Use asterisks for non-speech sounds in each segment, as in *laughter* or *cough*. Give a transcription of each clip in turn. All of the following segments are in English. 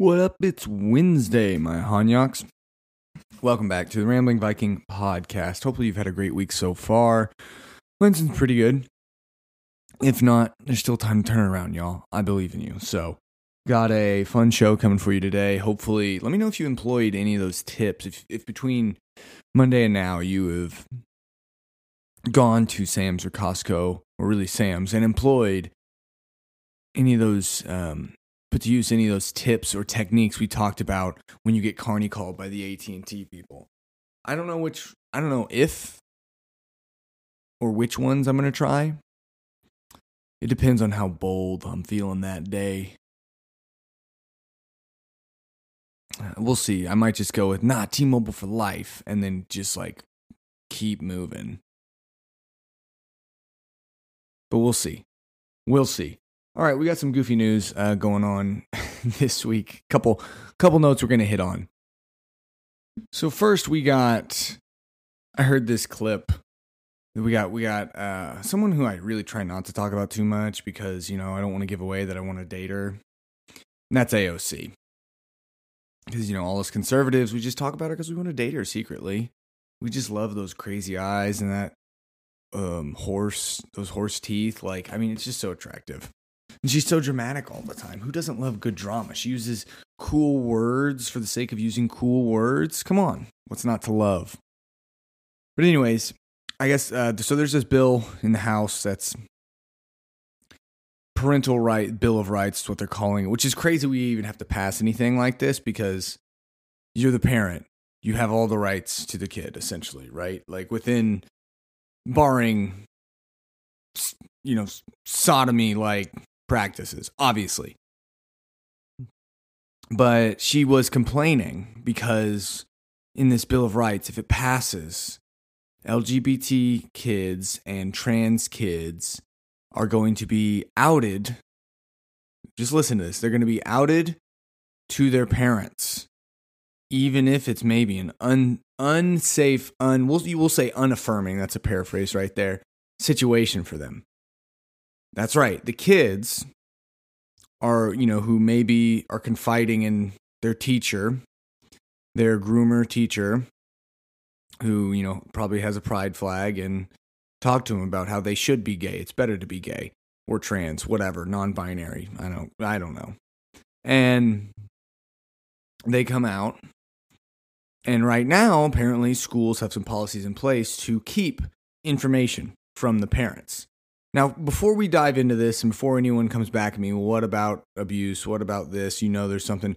What up? It's Wednesday, my Hanyaks. Welcome back to the Rambling Viking podcast. Hopefully, you've had a great week so far. Wednesday's pretty good. If not, there's still time to turn around, y'all. I believe in you. So, got a fun show coming for you today. Hopefully, let me know if you employed any of those tips. If, if between Monday and now you have gone to Sam's or Costco, or really Sam's, and employed any of those um, put to use any of those tips or techniques we talked about when you get carny called by the AT&T people. I don't know which I don't know if or which ones I'm going to try. It depends on how bold I'm feeling that day. Uh, We'll see. I might just go with nah, T-Mobile for life and then just like keep moving. But we'll see. We'll see. All right, we got some goofy news uh, going on *laughs* this week. Couple couple notes we're gonna hit on. So first, we got. I heard this clip. We got we got uh, someone who I really try not to talk about too much because you know I don't want to give away that I want to date her. And that's AOC. Because you know all us conservatives, we just talk about her because we want to date her secretly. We just love those crazy eyes and that um horse those horse teeth like i mean it's just so attractive and she's so dramatic all the time. Who doesn't love good drama? She uses cool words for the sake of using cool words. Come on, what's not to love? But anyways, I guess uh, so. There's this bill in the House that's parental right bill of rights, is what they're calling it, which is crazy. We even have to pass anything like this because you're the parent. You have all the rights to the kid, essentially, right? Like within, barring, you know, sodomy like practices, obviously. But she was complaining because in this Bill of Rights, if it passes, LGBT kids and trans kids are going to be outed. Just listen to this. They're going to be outed to their parents, even if it's maybe an un, unsafe, un, we'll, you will say unaffirming, that's a paraphrase right there, situation for them. That's right. The kids are, you know, who maybe are confiding in their teacher, their groomer teacher, who, you know, probably has a pride flag and talk to them about how they should be gay. It's better to be gay or trans, whatever, non-binary. I don't I don't know. And they come out and right now apparently schools have some policies in place to keep information from the parents. Now, before we dive into this and before anyone comes back at me, what about abuse? What about this? You know, there's something.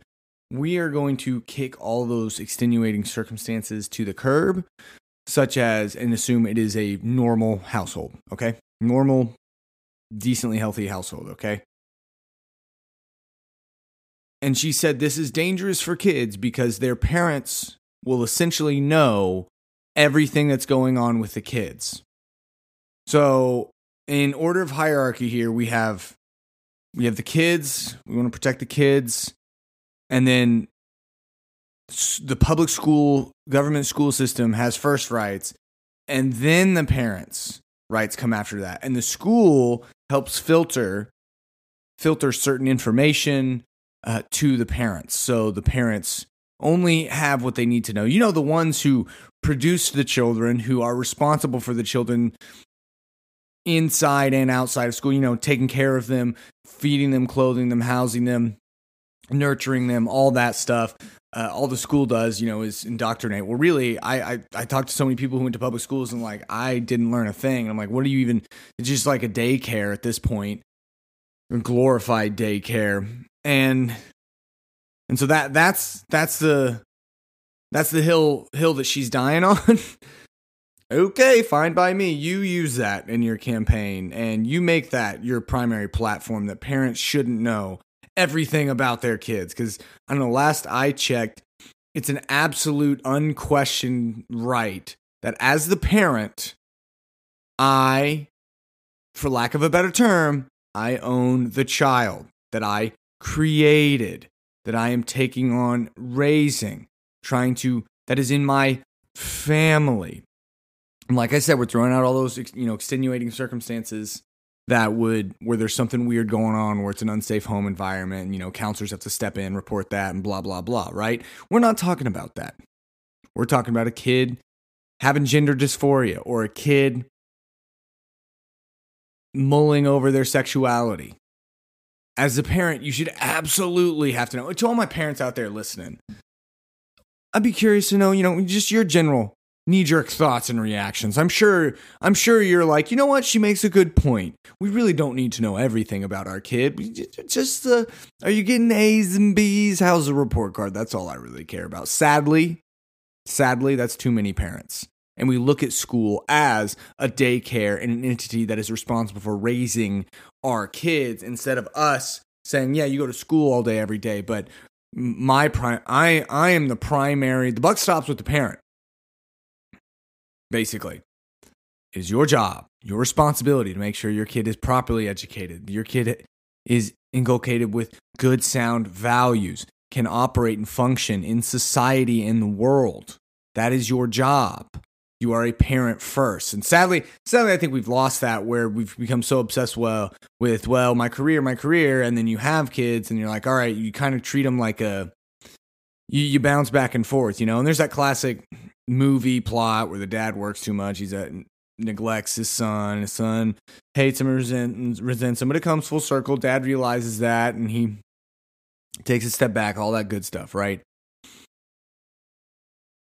We are going to kick all those extenuating circumstances to the curb, such as, and assume it is a normal household, okay? Normal, decently healthy household, okay? And she said this is dangerous for kids because their parents will essentially know everything that's going on with the kids. So, in order of hierarchy here we have we have the kids we want to protect the kids and then the public school government school system has first rights and then the parents rights come after that. And the school helps filter filter certain information uh, to the parents. So the parents only have what they need to know. You know the ones who produce the children who are responsible for the children inside and outside of school, you know, taking care of them, feeding them, clothing them, housing them, nurturing them, all that stuff. Uh, all the school does, you know, is indoctrinate. Well, really, I, I I talked to so many people who went to public schools and like I didn't learn a thing. I'm like, what do you even? It's just like a daycare at this point, a glorified daycare, and and so that that's that's the that's the hill hill that she's dying *laughs* on. Okay, fine by me. You use that in your campaign and you make that your primary platform that parents shouldn't know everything about their kids. Because I don't know, last I checked, it's an absolute unquestioned right that as the parent, I, for lack of a better term, I own the child that I created, that I am taking on raising, trying to, that is in my family. And like I said, we're throwing out all those you know extenuating circumstances that would where there's something weird going on where it's an unsafe home environment and you know counselors have to step in report that and blah blah blah right? We're not talking about that. We're talking about a kid having gender dysphoria or a kid mulling over their sexuality. As a parent you should absolutely have to know. To all my parents out there listening i'd be curious to know you know just your general knee jerk thoughts and reactions. I'm sure I'm sure you're like, "You know what? She makes a good point. We really don't need to know everything about our kid. Just uh, are you getting A's and B's? How's the report card? That's all I really care about." Sadly, sadly, that's too many parents. And we look at school as a daycare and an entity that is responsible for raising our kids instead of us saying, "Yeah, you go to school all day every day, but my prime I I am the primary the buck stops with the parent basically. is your job, your responsibility to make sure your kid is properly educated, your kid is inculcated with good, sound values, can operate and function in society in the world. That is your job. You are a parent first. And sadly, sadly, I think we've lost that where we've become so obsessed well with, well, my career, my career, and then you have kids and you're like, all right, you kind of treat them like a you, you bounce back and forth, you know. And there's that classic movie plot where the dad works too much. He's at neglects his son. His son hates him resents, resents him. But it comes full circle. Dad realizes that and he takes a step back. All that good stuff, right?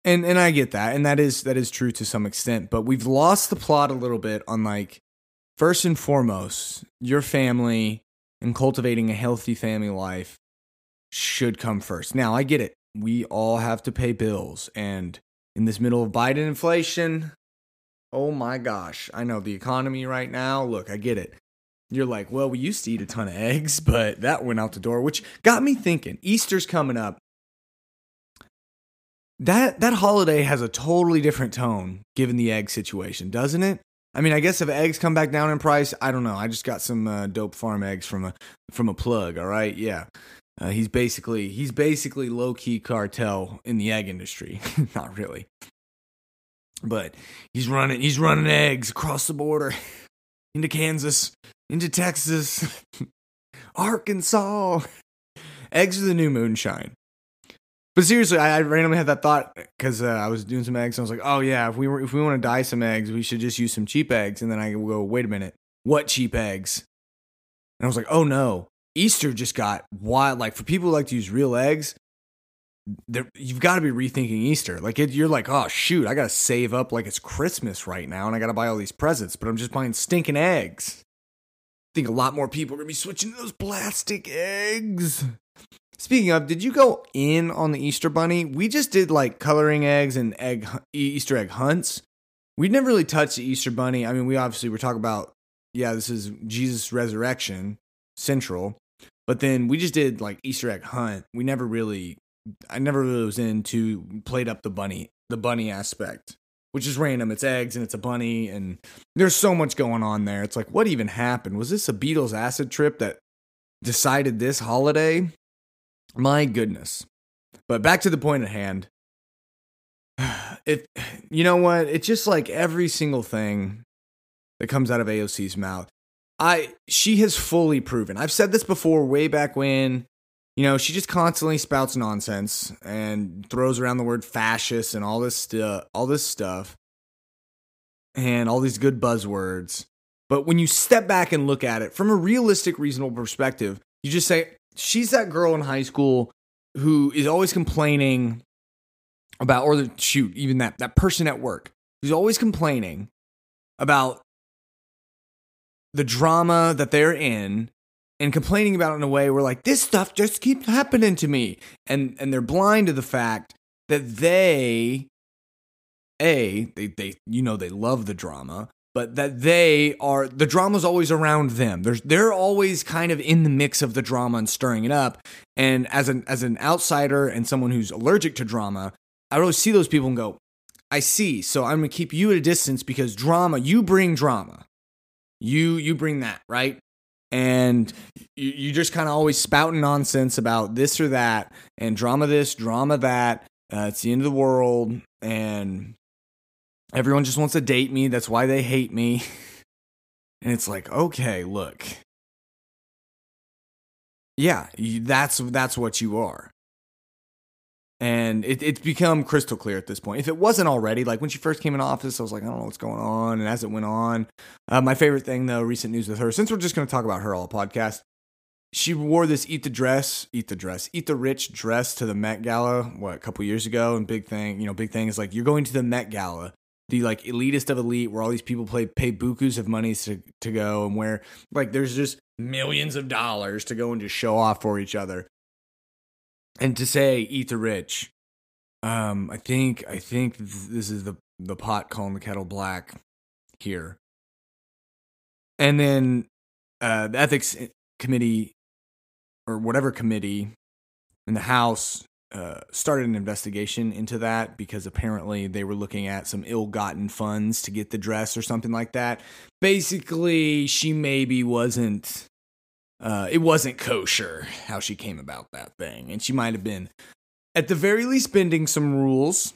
And and I get that, and that is that is true to some extent. But we've lost the plot a little bit on like first and foremost, your family and cultivating a healthy family life should come first. Now I get it. We all have to pay bills and in this middle of Biden inflation. Oh my gosh. I know the economy right now. Look, I get it. You're like, well, we used to eat a ton of *laughs* eggs, but that went out the door, which got me thinking. Easter's coming up. That that holiday has a totally different tone given the egg situation, doesn't it? I mean, I guess if eggs come back down in price, I don't know. I just got some uh, dope farm eggs from a from a plug. All right, yeah. Uh, he's basically he's basically low key cartel in the egg industry. *laughs* Not really, but he's running he's running eggs across the border *laughs* into Kansas, into Texas, *laughs* Arkansas. Eggs are the new moonshine. But seriously, I, I randomly had that thought because uh, I was doing some eggs. And I was like, "Oh yeah, if we were if we want to dye some eggs, we should just use some cheap eggs." And then I go, "Wait a minute, what cheap eggs?" And I was like, "Oh no, Easter just got wild. Like for people who like to use real eggs, you've got to be rethinking Easter. Like it, you're like, oh shoot, I got to save up like it's Christmas right now, and I got to buy all these presents, but I'm just buying stinking eggs. I think a lot more people are gonna be switching to those plastic eggs. Speaking of, did you go in on the Easter Bunny? We just did like coloring eggs and egg Easter egg hunts. We never really touched the Easter Bunny. I mean, we obviously were talking about, yeah, this is Jesus' resurrection central, but then we just did like Easter egg hunt. We never really, I never really was into played up the bunny, the bunny aspect, which is random. It's eggs and it's a bunny, and there's so much going on there. It's like, what even happened? Was this a Beatles acid trip that decided this holiday? My goodness. But back to the point at hand. *sighs* It, you know what? It's just like every single thing that comes out of AOC's mouth. I she has fully proven. I've said this before way back when you know, she just constantly spouts nonsense and throws around the word fascist and all this stuff, all this stuff and all these good buzzwords. But when you step back and look at it from a realistic, reasonable perspective, you just say, she's that girl in high school who is always complaining about, or the, shoot, even that, that person at work who's always complaining about the drama that they're in and complaining about it in a way where like this stuff just keeps happening to me. And and they're blind to the fact that they a they they you know they love the drama but that they are the drama's always around them. There's they're always kind of in the mix of the drama and stirring it up. And as an as an outsider and someone who's allergic to drama i always see those people and go i see. So i'm going to keep you at a distance because drama you bring drama you you bring that right and you, you just kind of always spouting nonsense about this or that and drama this drama that uh, it's the end of the world and everyone just wants to date me that's why they hate me *laughs* And it's like, okay, look. Yeah, you, that's that's what you are. And it, it's become crystal clear at this point. If it wasn't already, like when she first came in office, I was like, I don't know what's going on. And as it went on, uh, my favorite thing, though, recent news with her, since we're just going to talk about her all podcast, she wore this eat the dress, eat the dress, eat the rich dress to the Met Gala, what, a couple years ago. And big thing, you know, big thing is like, you're going to the Met Gala the like elitist of elite where all these people play pay bukus of money to to go and where like there's just millions of dollars to go and just show off for each other and to say eat the rich um i think i think this is the the pot calling the kettle black here and then uh the ethics committee or whatever committee in the house uh, started an investigation into that because apparently they were looking at some ill-gotten funds to get the dress or something like that. Basically, she maybe wasn't uh, it wasn't kosher how she came about that thing, and she might have been at the very least bending some rules,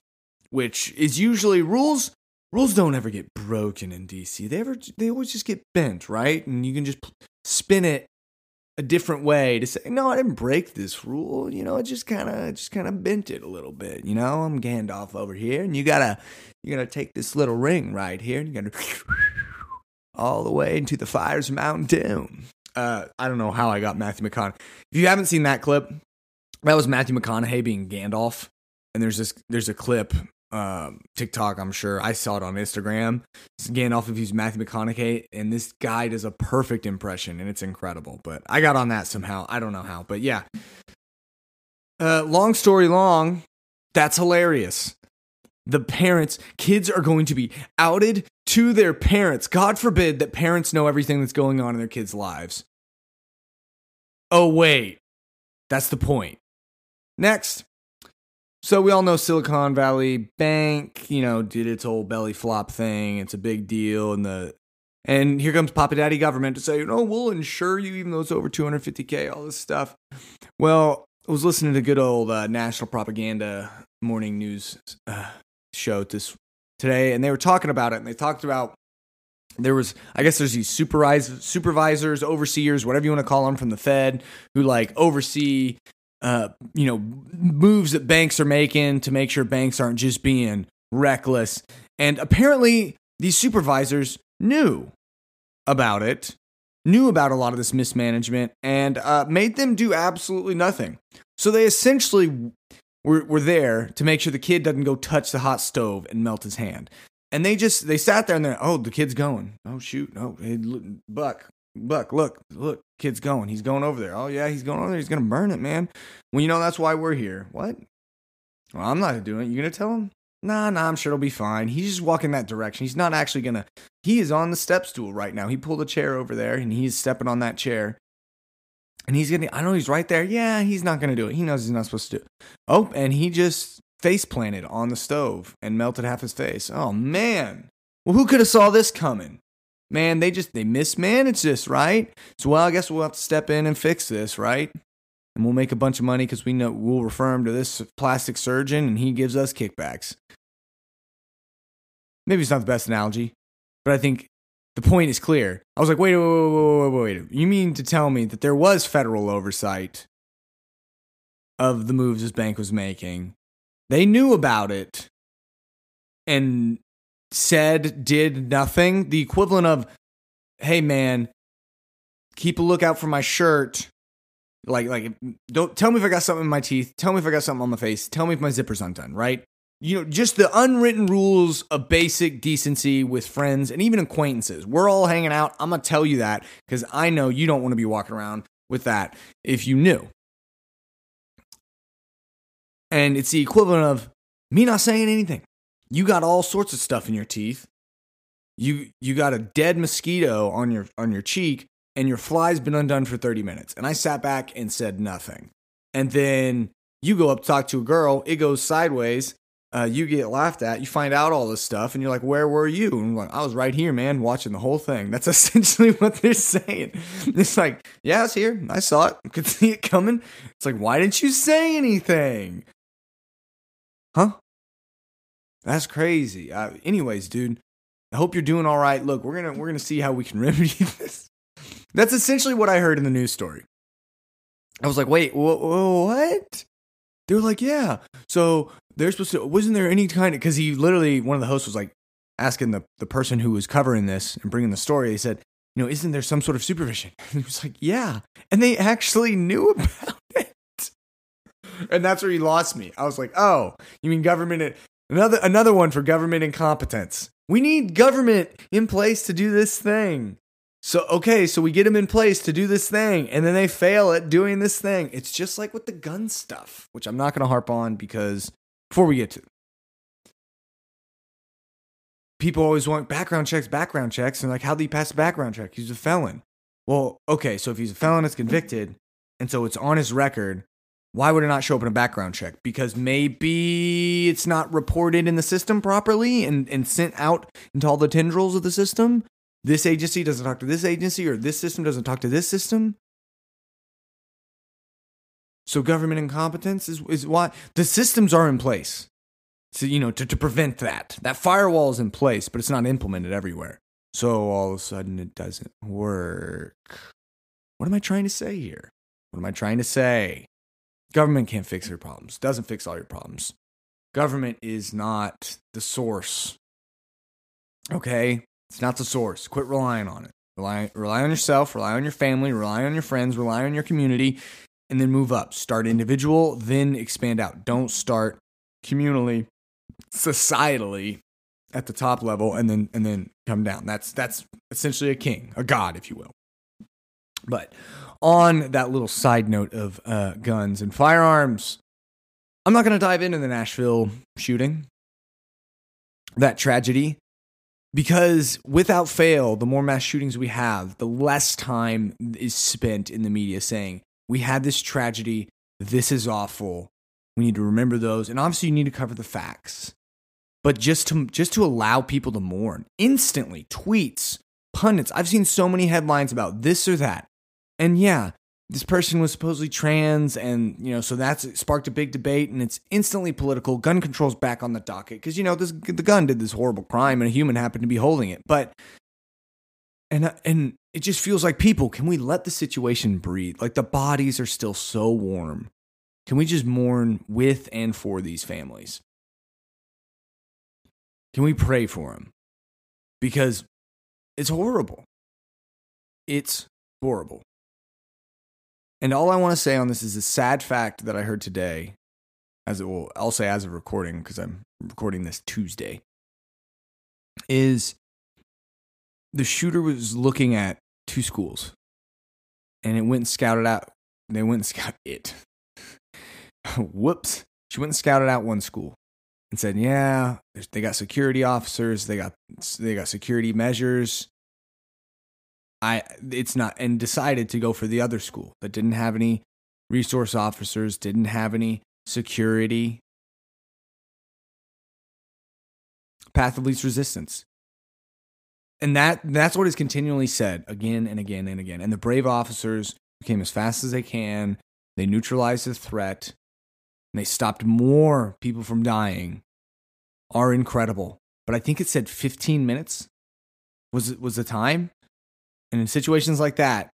which is usually rules. Rules don't ever get broken in DC. They ever they always just get bent, right? And you can just spin it a different way to say, no, I didn't break this rule. You know, I just kind of just kind of bent it a little bit. You know, I'm Gandalf over here, and you gotta you gotta take this little ring right here, and you gotta *laughs* all the way into the fires of Mount Doom. Uh, I don't know how I got Matthew McConaughey. If you haven't seen that clip, that was Matthew McConaughey being Gandalf, and there's this there's a clip um, TikTok, I'm sure. I saw it on Instagram. It's Gandalf if he's Matthew McConaughey, and this guy does a perfect impression, and it's incredible. But I got on that somehow. I don't know how, but yeah. Uh, long story long, that's hilarious. The parents, kids are going to be outed to their parents. God forbid that parents know everything that's going on in their kids' lives. Oh, wait. That's the point. Next. So we all know Silicon Valley Bank, you know, did its whole belly flop thing. It's a big deal, and the and here comes Papa Daddy government to say, you know, we'll insure you even though it's over 250k, all this stuff. Well, I was listening to good old uh, national propaganda morning news uh, show this today, and they were talking about it, and they talked about there was i guess there's these supervisors supervisors overseers whatever you want to call them from the fed who like oversee uh, you know, moves that banks are making to make sure banks aren't just being reckless. And apparently, these supervisors knew about it, knew about a lot of this mismanagement, and uh, made them do absolutely nothing. So they essentially were, were there to make sure the kid doesn't go touch the hot stove and melt his hand. And they just they sat there and they're oh the kid's going oh shoot no hey, Buck Buck, look, look, kid's going. He's going over there. Oh yeah, he's going over there. He's gonna burn it, man. Well, you know that's why we're here. What? Well, I'm not doing it. You gonna tell him? Nah, nah, I'm sure it'll be fine. He's just walking that direction. He's not actually gonna. He is on the step stool right now. He pulled a chair over there and he's stepping on that chair. And he's gonna. I know he's right there. Yeah, he's not gonna do it. He knows he's not supposed to do it. Oh, and he just face planted on the stove and melted half his face. Oh man. Well, who could have saw this coming? man, they just they mismanage this, right? So well, I guess we'll have to step in and fix this, right? And we'll make a bunch of money because we know we'll refer him to this plastic surgeon and he gives us kickbacks. Maybe it's not the best analogy, but I think the point is clear. I was like, wait, wait, wait, wait, wait, wait. You mean to tell me that there was federal oversight of the moves this bank was making? They knew about it and said, did nothing. The equivalent of, hey man, keep a lookout for my shirt. Like, like, don't tell me if I got something in my teeth. Tell me if I got something on my face. Tell me if my zipper's undone, right? You know, just the unwritten rules of basic decency with friends and even acquaintances. We're all hanging out. I'm going to tell you that because I know you don't want to be walking around with that if you knew. And it's the equivalent of me not saying anything you got all sorts of stuff in your teeth. You you got a dead mosquito on your on your cheek and your fly's been undone for 30 minutes. And I sat back and said nothing. And then you go up to talk to a girl, it goes sideways. Uh, you get laughed at. You find out all this stuff, and you're like, "Where were you?" And like, "I was right here, man, watching the whole thing." That's *laughs* essentially what they're saying. It's like, "Yeah, I was here. I saw it. Could *laughs* see it coming." It's like, "Why didn't you say anything?" Huh? That's crazy. Uh, anyways, dude, I hope you're doing all right. Look, we're gonna we're gonna see how we can *laughs* remedy this. That's essentially what I heard in the news story. I was like, wait, wh- wh- what? They were like, yeah. So they're supposed to. Wasn't there any kind of? Because he literally, one of the hosts was like asking the the person who was covering this and bringing the story. They said, you know, isn't there some sort of supervision? *laughs* And he was like, yeah. And they actually knew about *laughs* it. And that's where he lost me. I was like, oh, you mean government? Another another one for government incompetence. We need government in place to do this thing. So, okay, so we get them in place to do this thing, and then they fail at doing this thing. It's just like with the gun stuff, which I'm not going to harp on because before we get to people always want background checks, background checks, and like, how did he pass a background check? He's a felon. Well, okay, so if he's a felon, it's convicted, and so it's on his record. Why would it not show up in a background check? Because maybe it's not reported in the system properly and, and sent out into all the tendrils of the system this agency doesn't talk to this agency or this system doesn't talk to this system. So government incompetence is, is why the systems are in place. So, you know, to, to prevent that. That firewall is in place, but it's not implemented everywhere. So all of a sudden it doesn't work. What am I trying to say here? What am I trying to say? Government can't fix your problems, doesn't fix all your problems. Government is not the source. Okay? It's not the source. Quit relying on it. Rely, rely on yourself, rely on your family, rely on your friends, rely on your community, and then move up. Start individual, then expand out. Don't start communally, societally at the top level and then and then come down. That's that's essentially a king, a god, if you will. But on that little side note of uh, guns and firearms, I'm not going to dive into the Nashville shooting, that tragedy because without fail, the more mass shootings we have, the less time is spent in the media saying, we had this tragedy, this is awful. We need to remember those. And obviously you need to cover the facts. But just to just to allow people to mourn instantly, tweets, pundits. I've seen so many headlines about this or that. And yeah, this person was supposedly trans and you know so that's sparked a big debate and it's instantly political gun control's back on the docket because you know this the gun did this horrible crime and a human happened to be holding it but and and it just feels like people can we let the situation breathe? Like the bodies are still so warm. Can we just mourn with and for these families? Can we pray for them because it's horrible. It's horrible. And all I want to say on this is a sad fact that I heard today, as it will, I'll say as of recording because I'm recording this Tuesday, is the shooter was looking at two schools, and it went and scouted out. They went and *laughs* scouted it. Whoops! She went and scouted out one school and said, "Yeah, they got security officers. They got they got security measures." I it's not and decided to go for the other school that didn't have any resource officers, didn't have any security. Path of least resistance. And that that's what is continually said again and again and again. And the brave officers came as fast as they can. They neutralized the threat. And they stopped more people from dying. Are incredible. But I think it said 15 minutes was was the time and in situations like that,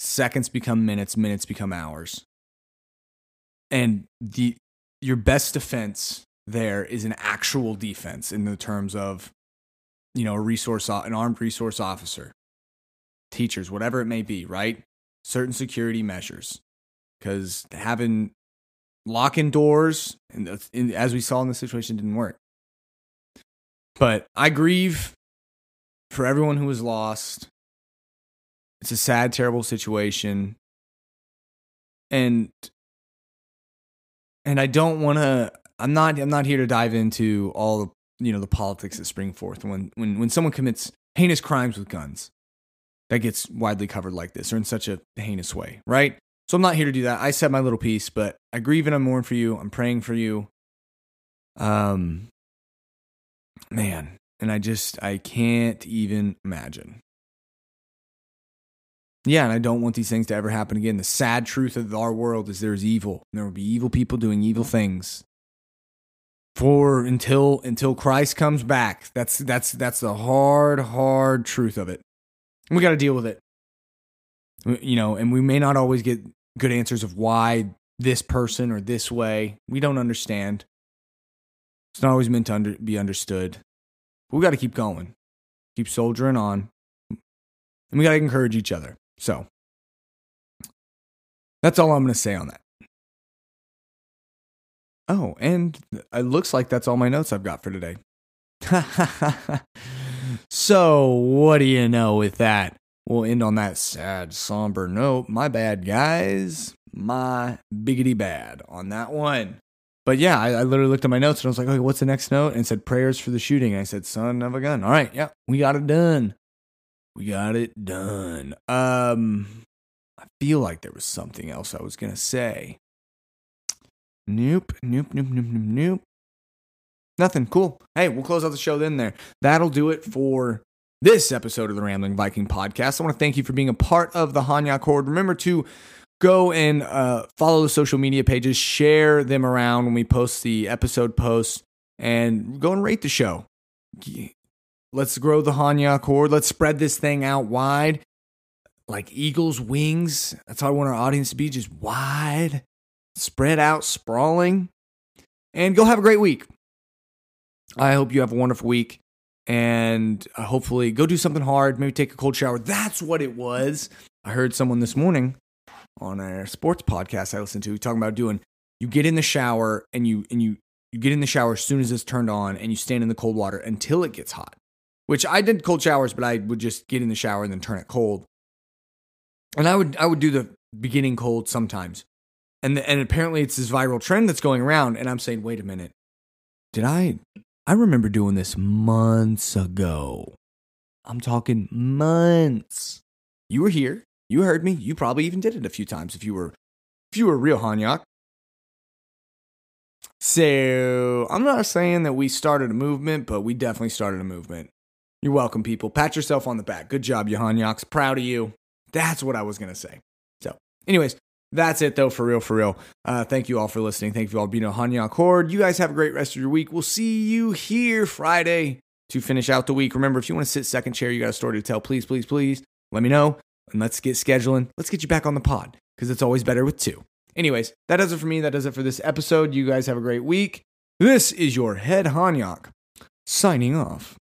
seconds become minutes, minutes become hours. And the your best defense there is an actual defense in the terms of you know, a resource an armed resource officer, teachers, whatever it may be, right? Certain security measures. Cuz having locking doors and as we saw in the situation didn't work. But I grieve for everyone who was lost it's a sad, terrible situation. And and I don't want to I'm not I'm not here to dive into all the you know the politics that spring forth when when when someone commits heinous crimes with guns that gets widely covered like this or in such a heinous way, right? So I'm not here to do that. I said my little piece, but I grieve and I mourn for you. I'm praying for you. Um man, and I just I can't even imagine yeah, and I don't want these things to ever happen again. The sad truth of our world is there's evil. And there will be evil people doing evil things. For until until Christ comes back. That's that's that's the hard hard truth of it. We got to deal with it. You know, and we may not always get good answers of why this person or this way. We don't understand. It's not always meant to under, be understood. But we got to keep going, keep soldiering on, and we got to encourage each other. So that's all I'm going to say on that. Oh, and it looks like that's all my notes I've got for today. *laughs* so, what do you know with that? We'll end on that sad, somber note. My bad, guys. My biggity bad on that one. But yeah, I, I, literally looked at my notes and I was like, okay, what's the next note? And said prayers for the shooting. I said, son of a gun. All right, yeah, we got it done. We got it done. Um, I feel like there was something else I was gonna say. Nope, nope, nope, nope, nope, nope. Nothing. Cool. Hey, we'll close out the show then there. That'll do it for this episode of the Rambling Viking podcast. I want to thank you for being a part of the Hanya Horde. Remember to go and uh, follow the social media pages, share them around when we post the episode posts, and go and rate the show. Let's grow the Hanya Horde. Let's spread this thing out wide like eagle's wings. That's how I want our audience to be just wide, spread out, sprawling. And go have a great week. I hope you have a wonderful week. And uh, hopefully, go do something hard. Maybe take a cold shower. That's what it was. I heard someone this morning on a sports podcast I listened to talking about doing. You get in the shower and you and you you get in the shower as soon as it's turned on, and you stand in the cold water until it gets hot. Which I did cold showers, but I would just get in the shower and then turn it cold and I would I would do the beginning cold sometimes, and the, and apparently it's this viral trend that's going around, and I'm saying, wait a minute, did I? I remember doing this months ago. I'm talking months. You were here. You heard me. You probably even did it a few times if you were if you were real Hanyak. So I'm not saying that we started a movement, but we definitely started a movement. You're welcome, people. Pat yourself on the back. Good job, you Hanyaks. Proud of you. That's what I was to say. So, anyways, that's it though, for real, for real. Uh, thank you all for listening. Thank you all for being a Hanyak Horde. You guys have a great rest of your week. We'll see you here Friday to finish out the week. Remember, if you want to sit second chair, you got a story to tell, please, please, please let me know and let's get scheduling. Let's get you back on the pod because it's always better with two. Anyways, that does it for me. That does it for this episode. You guys have a great week. This is your head Hanyak signing off.